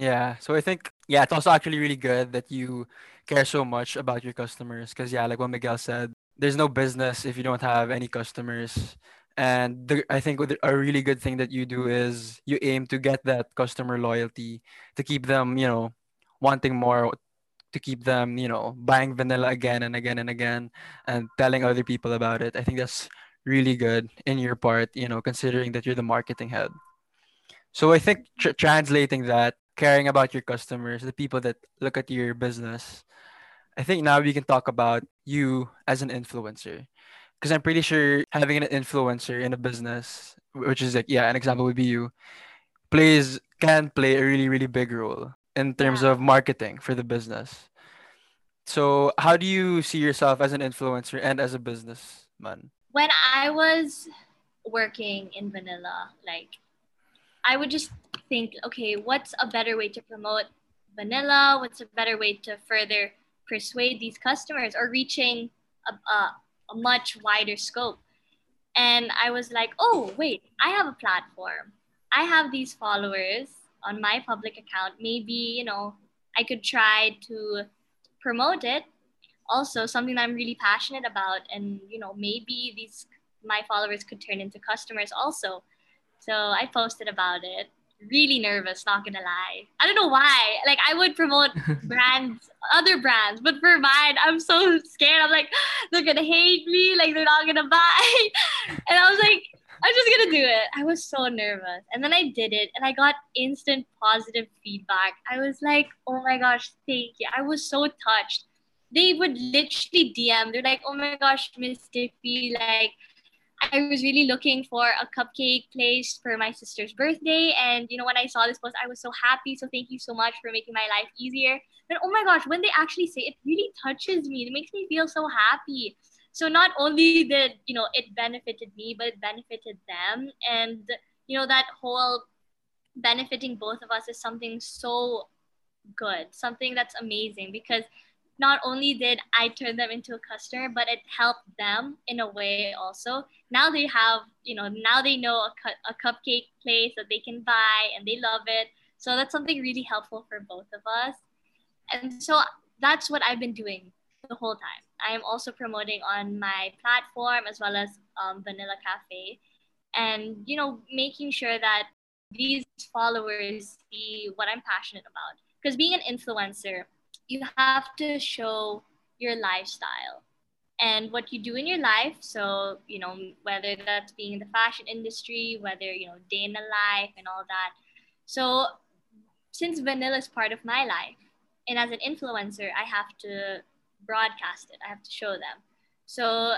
Speaker 2: Yeah. So I think yeah, it's also actually really good that you care so much about your customers. Cause yeah, like what Miguel said, there's no business if you don't have any customers and the, i think a really good thing that you do is you aim to get that customer loyalty to keep them you know wanting more to keep them you know buying vanilla again and again and again and telling other people about it i think that's really good in your part you know considering that you're the marketing head so i think tr- translating that caring about your customers the people that look at your business i think now we can talk about you as an influencer because I'm pretty sure having an influencer in a business, which is like yeah, an example would be you, plays can play a really really big role in terms yeah. of marketing for the business. So how do you see yourself as an influencer and as a businessman?
Speaker 3: When I was working in Vanilla, like I would just think, okay, what's a better way to promote Vanilla? What's a better way to further persuade these customers or reaching a, a a much wider scope. And I was like, oh, wait, I have a platform. I have these followers on my public account. Maybe, you know, I could try to promote it. Also, something that I'm really passionate about. And, you know, maybe these my followers could turn into customers also. So I posted about it. Really nervous, not gonna lie. I don't know why. Like I would promote (laughs) brands, other brands, but for mine, I'm so scared. I'm like, (gasps) they're gonna hate me. Like they're not gonna buy. (laughs) And I was like, I'm just gonna do it. I was so nervous. And then I did it and I got instant positive feedback. I was like, oh my gosh, thank you. I was so touched. They would literally DM. They're like, oh my gosh, Miss Tiffy, like I was really looking for a cupcake place for my sister's birthday. And, you know, when I saw this post, I was so happy. So thank you so much for making my life easier. But oh my gosh, when they actually say it, really touches me. It makes me feel so happy. So not only did, you know, it benefited me, but it benefited them. And, you know, that whole benefiting both of us is something so good, something that's amazing because not only did I turn them into a customer, but it helped them in a way also. Now they have, you know, now they know a, cu- a cupcake place that they can buy and they love it. So that's something really helpful for both of us. And so that's what I've been doing the whole time. I am also promoting on my platform as well as um, Vanilla Cafe and, you know, making sure that these followers see what I'm passionate about. Because being an influencer, you have to show your lifestyle and what you do in your life. So, you know, whether that's being in the fashion industry, whether, you know, day in the life and all that. So, since vanilla is part of my life, and as an influencer, I have to broadcast it, I have to show them. So,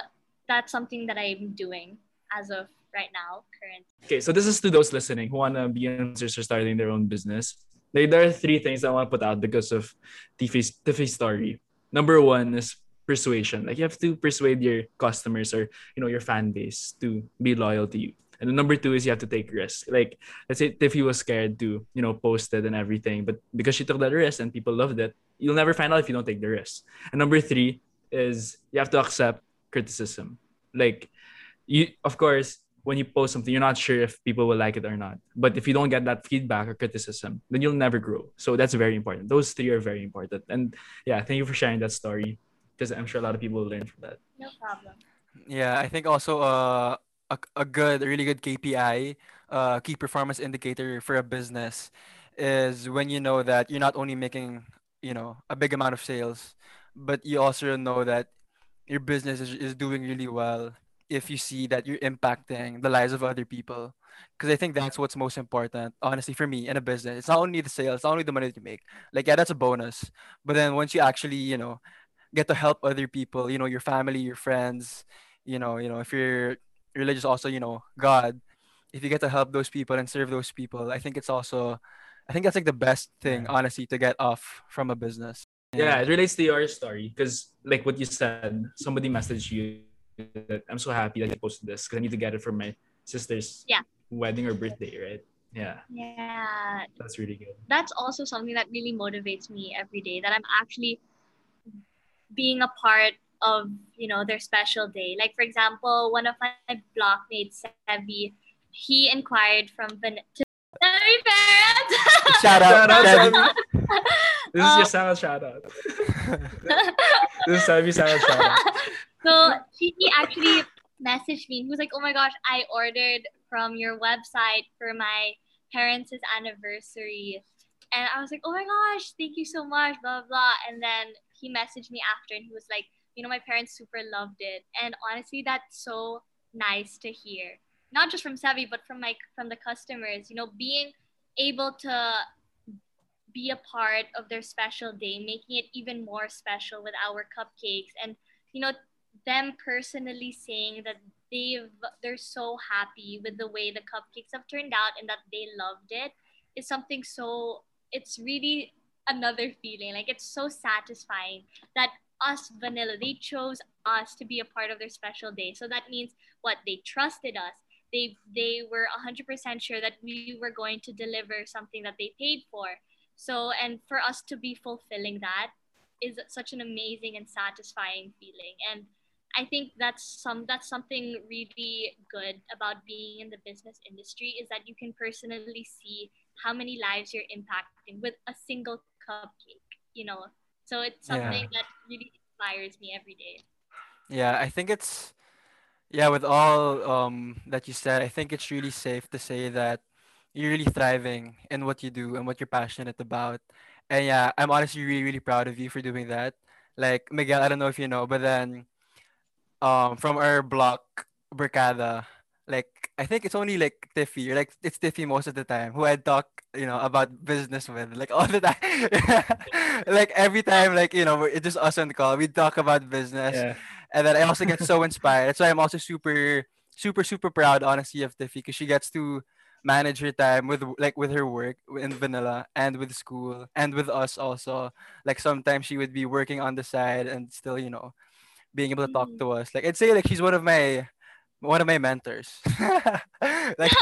Speaker 3: that's something that I'm doing as of right now, current.
Speaker 1: Okay, so this is to those listening who want to be influencers or starting their own business. Like, there are three things I want to put out because of Tiffy's, Tiffy's story. Number one is persuasion. Like you have to persuade your customers or you know your fan base to be loyal to you. And the number two is you have to take risks. Like let's say Tiffy was scared to you know post it and everything, but because she took that risk and people loved it, you'll never find out if you don't take the risk. And number three is you have to accept criticism. Like you, of course, when you post something, you're not sure if people will like it or not. But if you don't get that feedback or criticism, then you'll never grow. So that's very important. Those three are very important. And yeah, thank you for sharing that story because I'm sure a lot of people will learn from that.
Speaker 3: No problem.
Speaker 2: Yeah, I think also uh, a, a good, a really good KPI, uh, key performance indicator for a business is when you know that you're not only making, you know, a big amount of sales, but you also know that your business is, is doing really well if you see that you're impacting the lives of other people because i think that's what's most important honestly for me in a business. It's not only the sales it's not only the money that you make. Like yeah that's a bonus. But then once you actually you know get to help other people you know your family your friends you know you know if you're religious also you know god if you get to help those people and serve those people i think it's also i think that's like the best thing honestly to get off from a business.
Speaker 1: Yeah, yeah. it relates to your story because like what you said somebody messaged you that I'm so happy that you posted this because I need to get it for my sister's
Speaker 3: yeah.
Speaker 1: wedding or birthday, right?
Speaker 3: Yeah. Yeah.
Speaker 1: That's really good.
Speaker 3: That's also something that really motivates me every day that I'm actually being a part of, you know, their special day. Like for example, one of my blockmates, Sevi, he inquired from Van- to Sevi parents. (laughs)
Speaker 2: Shout out, shout out
Speaker 1: This is um, your Sarah shout out. (laughs) this is Sevi Sarah shout out. (laughs)
Speaker 3: So (laughs) he actually messaged me. He was like, "Oh my gosh, I ordered from your website for my parents' anniversary," and I was like, "Oh my gosh, thank you so much." Blah blah. And then he messaged me after, and he was like, "You know, my parents super loved it." And honestly, that's so nice to hear. Not just from Savvy, but from my from the customers. You know, being able to be a part of their special day, making it even more special with our cupcakes and you know them personally saying that they've they're so happy with the way the cupcakes have turned out and that they loved it is something so it's really another feeling. Like it's so satisfying that us vanilla they chose us to be a part of their special day. So that means what? They trusted us. They they were 100% sure that we were going to deliver something that they paid for. So and for us to be fulfilling that is such an amazing and satisfying feeling. And I think that's some that's something really good about being in the business industry is that you can personally see how many lives you're impacting with a single cupcake, you know. So it's something yeah. that really inspires me every day.
Speaker 2: Yeah, I think it's yeah, with all um that you said, I think it's really safe to say that you're really thriving in what you do and what you're passionate about. And yeah, I'm honestly really, really proud of you for doing that. Like Miguel, I don't know if you know, but then um from our block Berkada, like I think it's only like Tiffy, like it's Tiffy most of the time who I talk, you know, about business with, like (laughs) all the time. (laughs) like every time, like you know, it's just us on the call. We talk about business, yeah. and then I also get so inspired. That's why I'm also super, super, super proud, honestly, of Tiffy because she gets to manage her time with like with her work in vanilla and with school and with us also like sometimes she would be working on the side and still you know being able to talk mm. to us. Like i'd say like she's one of my one of my mentors. (laughs) Like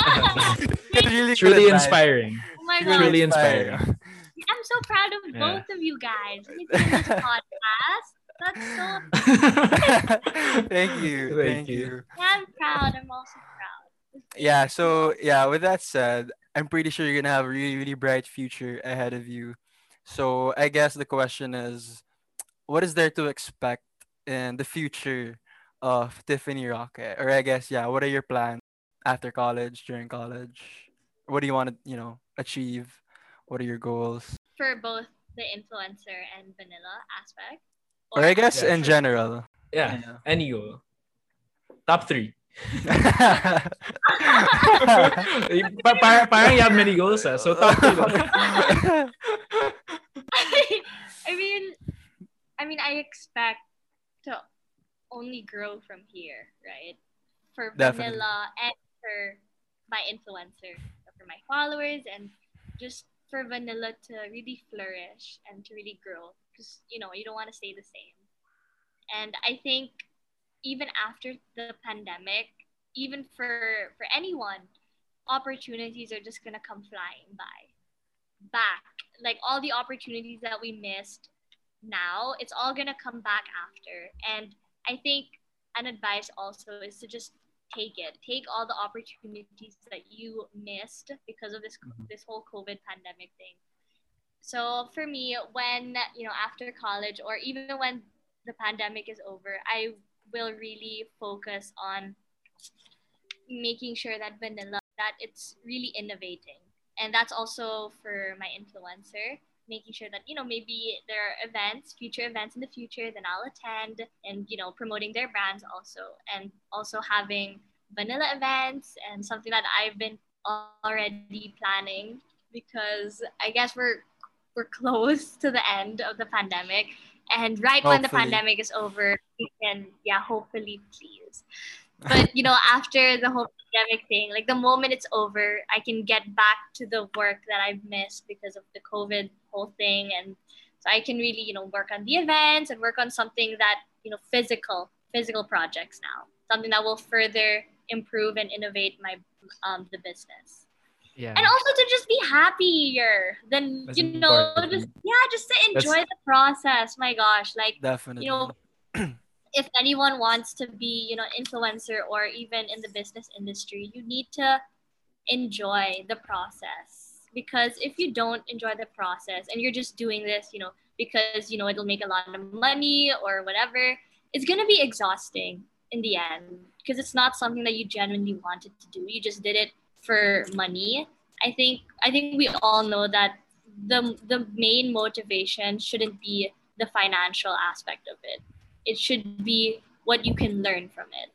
Speaker 1: it's (laughs) (laughs) really truly inspiring. Oh my God. truly inspiring.
Speaker 3: i'm so proud of yeah. both of you guys. This podcast. That's so
Speaker 2: thank you. Thank, thank you.
Speaker 3: you. I'm proud. I'm also proud.
Speaker 2: yeah so yeah with that said i'm pretty sure you're gonna have a really really bright future ahead of you. So i guess the question is what is there to expect in the future of tiffany rocket? Or i guess yeah what are your plans after college during college? What do you want to you know achieve? What are your goals?
Speaker 3: For both the influencer and vanilla aspect.
Speaker 2: Or, or i guess yeah, in sure. general.
Speaker 1: Yeah, yeah. any goal. Top three. (laughs) Pa- parang you have many goals, eh? so talk to (laughs)
Speaker 3: I mean, I mean, I expect to only grow from here, right? For Definitely. vanilla and for my influencer, for my followers, and just for vanilla to really flourish and to really grow, because you know you don't want to stay the same. And I think even after the pandemic, even for for anyone, opportunities are just gonna come flying by. Back. Like all the opportunities that we missed now, it's all gonna come back after. And I think an advice also is to just take it. Take all the opportunities that you missed because of this mm-hmm. this whole COVID pandemic thing. So for me, when you know after college or even when the pandemic is over, I will really focus on making sure that vanilla that it's really innovating and that's also for my influencer making sure that you know maybe there are events future events in the future then i'll attend and you know promoting their brands also. And also having vanilla events and something that i've been already planning because i guess we're we're close to the end of the pandemic. And right hopefully. when the pandemic is over we can yeah hopefully please. But you know after the whole pandemic thing like the moment it's over i can get back to the work that i've missed because of the covid whole thing. And so i can really you know work on the events and work on something that you know physical physical projects now. Something that will further improve and innovate my um the business. Yeah. And also to just be happier than That's you know, just yeah, just to enjoy That's... the process. My gosh, like
Speaker 2: definitely
Speaker 3: you know (clears throat) if anyone wants to be you know influencer or even in the business industry you need to enjoy the process. Because if you don't enjoy the process and you're just doing this you know because you know it'll make a lot of money or whatever it's going to be exhausting in the end. Because it's not something that you genuinely wanted to do. You just did it for money. I think i think we all know that the the main motivation shouldn't be the financial aspect of it it should be what you can learn from it.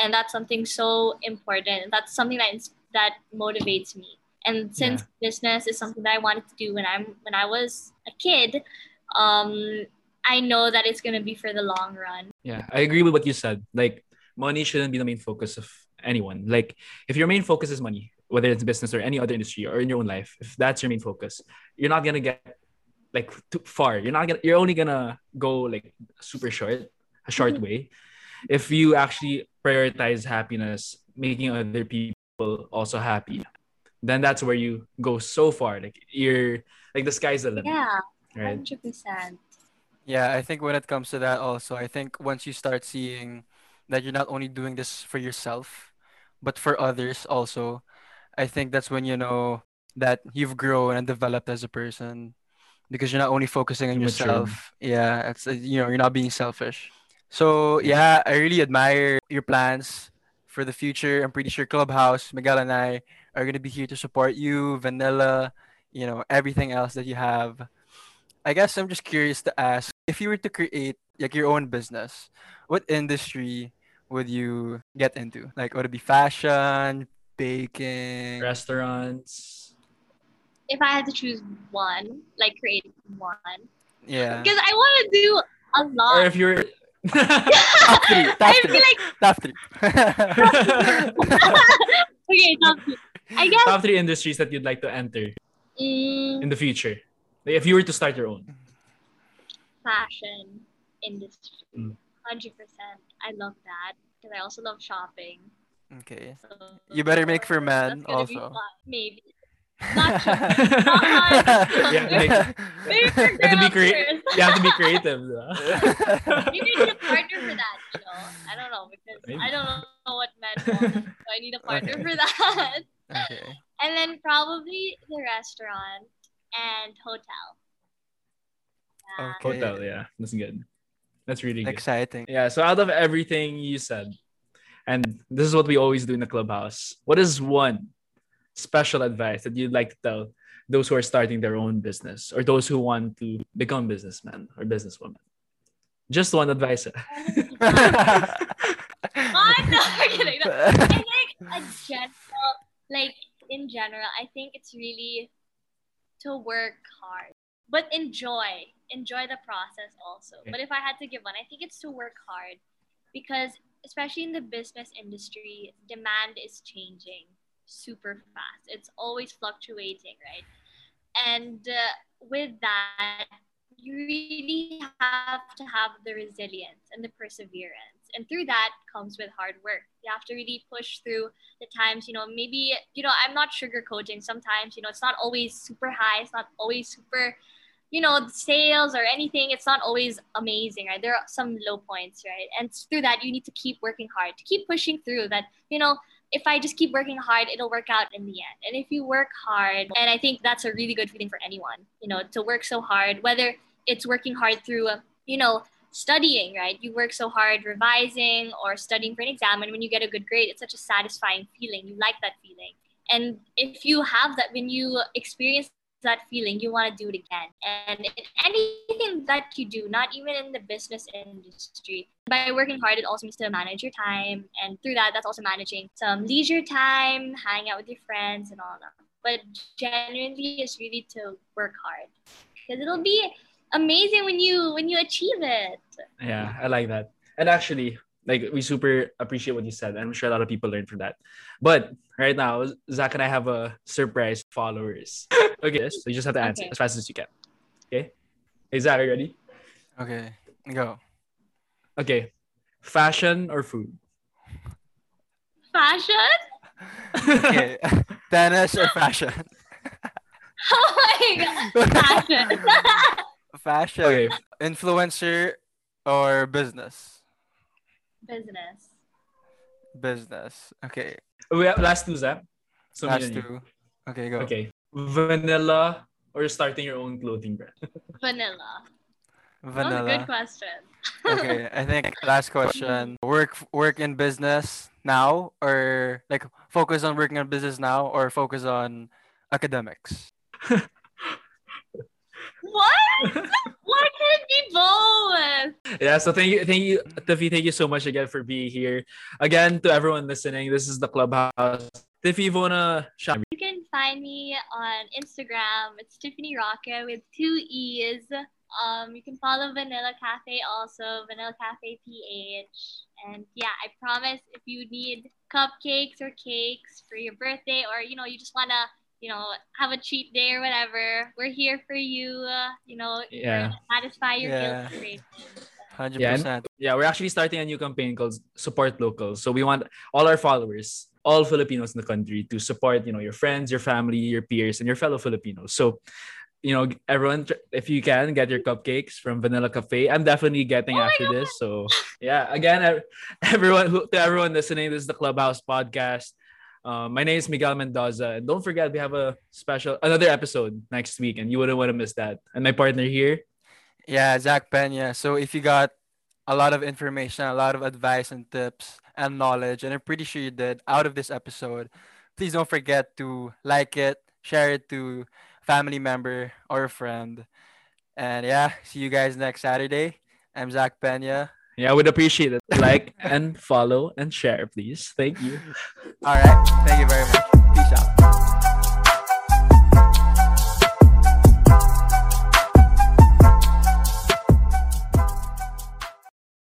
Speaker 3: And that's something so important. That's something that that motivates me. And since yeah. business is something that i wanted to do when i'm when i was a kid um i know that it's going to be for the long run.
Speaker 1: Yeah i agree with what you said. Like money shouldn't be the main focus of anyone. Like if your main focus is money whether it's business or any other industry or in your own life if that's your main focus you're not going to get like too far. You're not gonna you're only gonna go like super short, a short mm-hmm. way. If you actually prioritize happiness, making other people also happy, then that's where you go so far. Like you're like the sky's the limit.
Speaker 3: Yeah. Right. 100%.
Speaker 2: Yeah, I think when it comes to that also, I think once you start seeing that you're not only doing this for yourself, but for others also, I think that's when you know that you've grown and developed as a person because you're not only focusing on
Speaker 1: Mature.
Speaker 2: yourself. Yeah, it's uh, you know, you're not being selfish. So, yeah, I really admire your plans for the future. I'm pretty sure Clubhouse, Miguel and I are going to be here to support you, Vanilla, you know, everything else that you have. I guess I'm just curious to ask if you were to create like your own business, what industry would you get into? Like, would it be fashion, baking?
Speaker 1: Restaurants.
Speaker 3: If I had to choose one, like create one,
Speaker 2: Yeah.
Speaker 3: because I want to do a lot.
Speaker 1: Or if you're (laughs)
Speaker 2: Top three. Top
Speaker 3: I
Speaker 2: three.
Speaker 3: feel like
Speaker 2: Top three. (laughs)
Speaker 3: okay, top two. I guess
Speaker 1: top three industries that you'd like to enter
Speaker 3: mm,
Speaker 1: in the future. Like if you were to start your own.
Speaker 3: fashion industry,
Speaker 1: Mm.
Speaker 3: hundred percent. I love that because I also love shopping.
Speaker 2: okay.
Speaker 3: So
Speaker 2: You better make for men
Speaker 3: that's be
Speaker 2: also.
Speaker 3: Maybe. Not. Not
Speaker 1: Yeah, like,
Speaker 3: Maybe
Speaker 1: you have to be
Speaker 3: creative. (laughs)
Speaker 1: you have to be creative. diba?
Speaker 3: Maybe need a partner for that, you know. I don't know because
Speaker 1: Maybe.
Speaker 3: I don't know what men want, so I need a partner
Speaker 2: Okay.
Speaker 3: for that.
Speaker 2: okay.
Speaker 3: And then probably the restaurant and hotel. Yeah.
Speaker 2: Okay.
Speaker 1: Hotel, yeah. That's good. That's really good.
Speaker 2: Exciting.
Speaker 1: Yeah, so out of everything you said, and this is what we always do in the clubhouse, what is one special advice that you'd like to tell those who are starting their own business or those who want to become businessmen or businesswomen? Just one advice. (laughs)
Speaker 3: I'm not kidding. No. I think a general, like in general, I think it's really to work hard, but enjoy, enjoy the process also.
Speaker 1: Okay.
Speaker 3: But if I had to give one, I think it's to work hard because especially in the business industry, demand is changing super fast. It's always fluctuating, right? And uh, with that, you really have to have the resilience and the perseverance. And through that comes with hard work. You have to really push through the times, you know, maybe, you know, I'm not sugarcoating. Sometimes, you know, it's not always super high, it's not always super, you know, sales or anything. It's not always amazing, right? There are some low points, right? And through that, you need to keep working hard, to keep pushing through that, you know, if I just keep working hard, it'll work out in the end. And if you work hard, and I think that's a really good feeling for anyone, you know, to work so hard, whether it's working hard through, uh, you know, studying, right? You work so hard revising or studying for an exam, and when you get a good grade, it's such a satisfying feeling. You like that feeling. And if you have that, when you experience that feeling, you want to do it again. And in anything that you do, not even in the business industry, by working hard, it also means to manage your time. And through that, that's also managing some leisure time, hang out with your friends, and all that. But genuinely, it's really to work hard because it'll be amazing when you when you achieve it.
Speaker 1: Yeah, I like that. And actually, like we super appreciate what you said. I'm sure a lot of people learned from that. But right now, Zach and I have a surprise followers. (laughs) okay, so you just have to answer
Speaker 3: Okay.
Speaker 1: as fast as you can. Okay. Is that ready?
Speaker 2: Okay. Go.
Speaker 1: Okay. Fashion or food?
Speaker 3: Fashion?
Speaker 2: Okay. (laughs) Tennis or fashion? (laughs)
Speaker 3: Oh my god. Fashion. (laughs)
Speaker 2: Fashion.
Speaker 1: Okay.
Speaker 2: Influencer or business?
Speaker 3: Business.
Speaker 2: Business. Okay.
Speaker 1: We have last two, Zach. So
Speaker 2: Last
Speaker 1: and you.
Speaker 2: two. Okay, go.
Speaker 1: Okay. Vanilla or starting your own clothing brand? (laughs)
Speaker 3: Vanilla. That was a
Speaker 2: Vanilla.
Speaker 3: good question.
Speaker 2: okay, (laughs) I think last question. Work work in business now or like focus on working on business now or focus on academics? (laughs)
Speaker 3: What? Why can't it be both?
Speaker 1: Yeah, so thank you, thank you, Tiffy. Thank you so much again for being here. Again, to everyone listening, this is the clubhouse. Tiffy, you wanna shout?
Speaker 3: You can find me on Instagram. It's Tiffany Rocket with two E's. Um, you can follow Vanilla Cafe also, Vanilla Cafe PH. And yeah, I promise if you need cupcakes or cakes for your birthday, or you know, you just wanna, you know, have a cheat day or whatever, we're here for you. Uh, you know,
Speaker 1: Yeah.
Speaker 3: satisfy your
Speaker 2: Yeah.
Speaker 3: guilt cravings.
Speaker 2: Hundred
Speaker 1: Yeah, and-
Speaker 2: percent.
Speaker 1: Yeah, we're actually starting a new campaign called Support Locals. So we want all our followers, all Filipinos in the country, to support, you know, your friends, your family, your peers, and your fellow Filipinos. So you know, everyone, if you can, get your cupcakes from Vanilla Cafe. I'm definitely getting
Speaker 3: Oh
Speaker 1: after this. So yeah, again, everyone who to everyone listening, this is the Clubhouse podcast. Um, my name is Miguel Mendoza, and don't forget we have a special another episode next week, and you wouldn't want to miss that. And my partner here,
Speaker 2: Yeah, Zach Pena. So if you got a lot of information, a lot of advice and tips and knowledge, and I'm pretty sure you did out of this episode, please don't forget to like it, share it to family member or a friend. And yeah, see you guys next Saturday. I'm Zach Pena.
Speaker 1: yeah, I would appreciate it. Like and follow and share, please. Thank you.
Speaker 2: All right. Thank you very much.